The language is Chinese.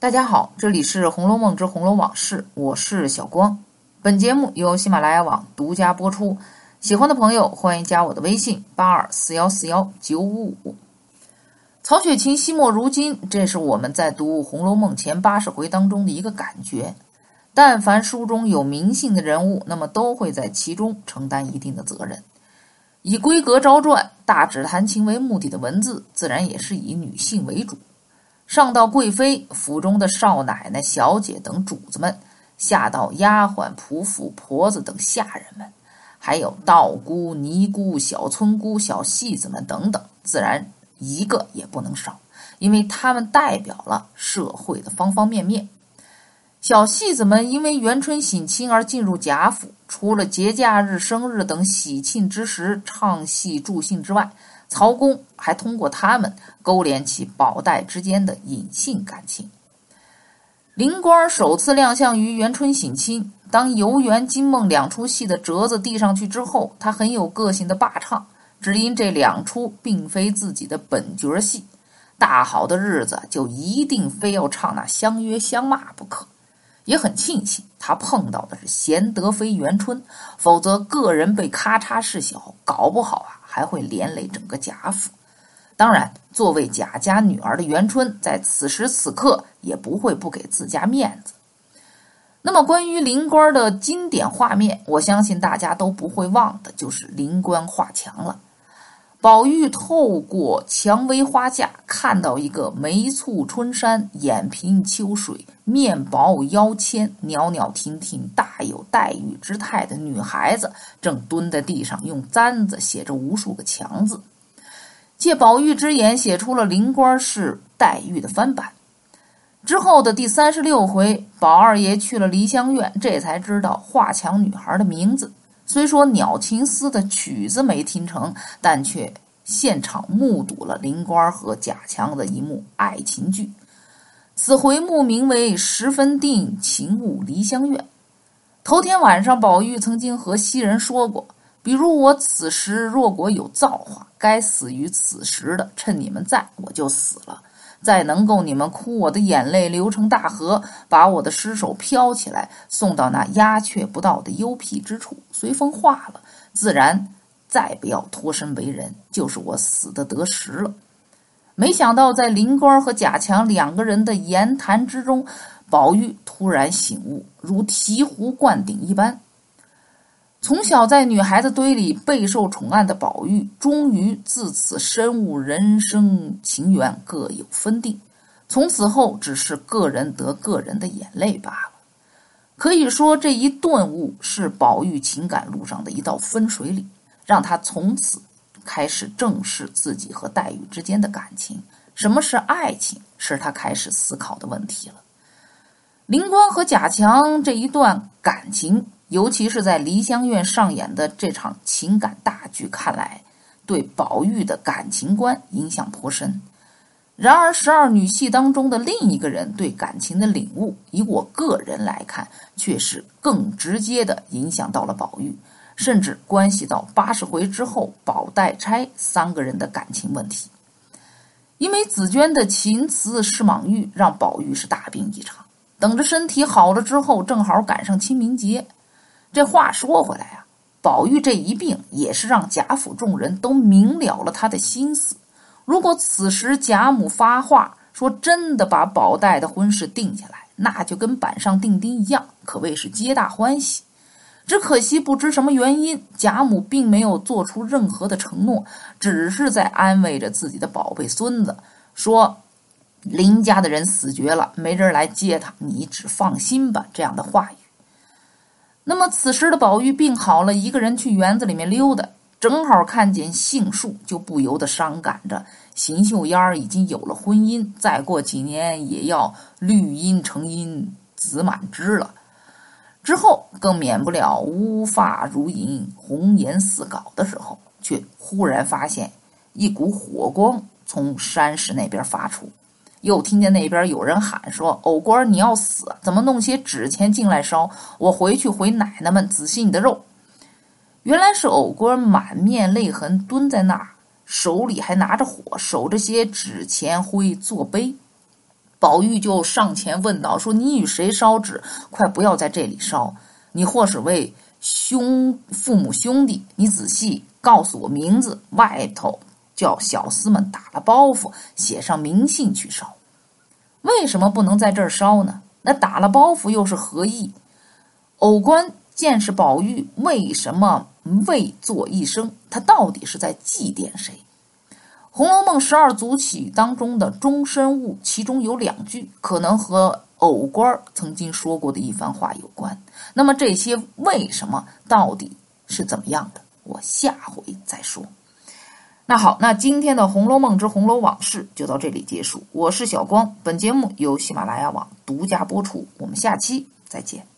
大家好，这里是《红楼梦之红楼往事》，我是小光。本节目由喜马拉雅网独家播出。喜欢的朋友欢迎加我的微信：八二四幺四幺九五五。曹雪芹惜墨如金，这是我们在读《红楼梦》前八十回当中的一个感觉。但凡书中有名姓的人物，那么都会在其中承担一定的责任。以闺阁招传、大指弹琴为目的的文字，自然也是以女性为主。上到贵妃府中的少奶奶、小姐等主子们，下到丫鬟、仆妇、婆子等下人们，还有道姑、尼姑、小村姑、小戏子们等等，自然一个也不能少，因为他们代表了社会的方方面面。小戏子们因为元春省亲而进入贾府，除了节假日、生日等喜庆之时唱戏助兴之外，曹公还通过他们勾连起宝黛之间的隐性感情。林官首次亮相于元春省亲，当游园、金梦两出戏的折子递上去之后，他很有个性的罢唱，只因这两出并非自己的本角戏，大好的日子就一定非要唱那相约相骂不可。也很庆幸他碰到的是贤德妃元春，否则个人被咔嚓事小，搞不好啊。还会连累整个贾府。当然，作为贾家女儿的元春，在此时此刻也不会不给自家面子。那么，关于灵官的经典画面，我相信大家都不会忘的，就是灵官画墙了。宝玉透过蔷薇花架，看到一个眉蹙春山、眼平秋水、面薄腰纤、袅袅婷婷、大有黛玉之态的女孩子，正蹲在地上用簪子写着无数个强字。借宝玉之眼，写出了灵官是黛玉的翻版。之后的第三十六回，宝二爷去了梨香院，这才知道画墙女孩的名字。虽说《鸟情思》的曲子没听成，但却现场目睹了林官和贾强的一幕爱情剧。此回目名为“十分定情物梨香院”。头天晚上，宝玉曾经和袭人说过：“比如我此时若果有造化，该死于此时的，趁你们在，我就死了。”再能够你们哭我的眼泪流成大河，把我的尸首飘起来，送到那鸦雀不到的幽僻之处，随风化了，自然再不要脱身为人，就是我死的得时了。没想到在林官和贾强两个人的言谈之中，宝玉突然醒悟，如醍醐灌顶一般。从小在女孩子堆里备受宠爱的宝玉，终于自此深悟人生情缘各有分定，从此后只是个人得个人的眼泪罢了。可以说，这一顿悟是宝玉情感路上的一道分水岭，让他从此开始正视自己和黛玉之间的感情。什么是爱情，是他开始思考的问题了。灵官和贾强这一段感情。尤其是在梨香院上演的这场情感大剧，看来对宝玉的感情观影响颇深。然而，十二女戏当中的另一个人对感情的领悟，以我个人来看，却是更直接的影响到了宝玉，甚至关系到八十回之后宝黛钗三个人的感情问题。因为紫娟的情词是莽玉，让宝玉是大病一场。等着身体好了之后，正好赶上清明节。这话说回来啊，宝玉这一病也是让贾府众人都明了了他的心思。如果此时贾母发话说真的把宝黛的婚事定下来，那就跟板上钉钉一样，可谓是皆大欢喜。只可惜不知什么原因，贾母并没有做出任何的承诺，只是在安慰着自己的宝贝孙子，说林家的人死绝了，没人来接他，你只放心吧。这样的话语。那么此时的宝玉病好了，一个人去园子里面溜达，正好看见杏树，就不由得伤感着。邢岫烟儿已经有了婚姻，再过几年也要绿荫成荫，子满枝了。之后更免不了乌发如银，红颜似镐的时候，却忽然发现一股火光从山石那边发出。又听见那边有人喊说：“藕官，你要死？怎么弄些纸钱进来烧？我回去回奶奶们仔细你的肉。”原来是藕官满面泪痕蹲在那儿，手里还拿着火，守着些纸钱灰做碑。宝玉就上前问道：“说你与谁烧纸？快不要在这里烧！你或是为兄父母兄弟，你仔细告诉我名字，外头叫小厮们打了包袱，写上明信去烧。为什么不能在这儿烧呢？那打了包袱又是何意？”偶官见是宝玉，为什么未作一声？他到底是在祭奠谁？《红楼梦》十二组曲当中的“终身物”，其中有两句可能和偶官曾经说过的一番话有关。那么这些为什么到底是怎么样的？我下回再说。那好，那今天的《红楼梦之红楼往事》就到这里结束。我是小光，本节目由喜马拉雅网独家播出。我们下期再见。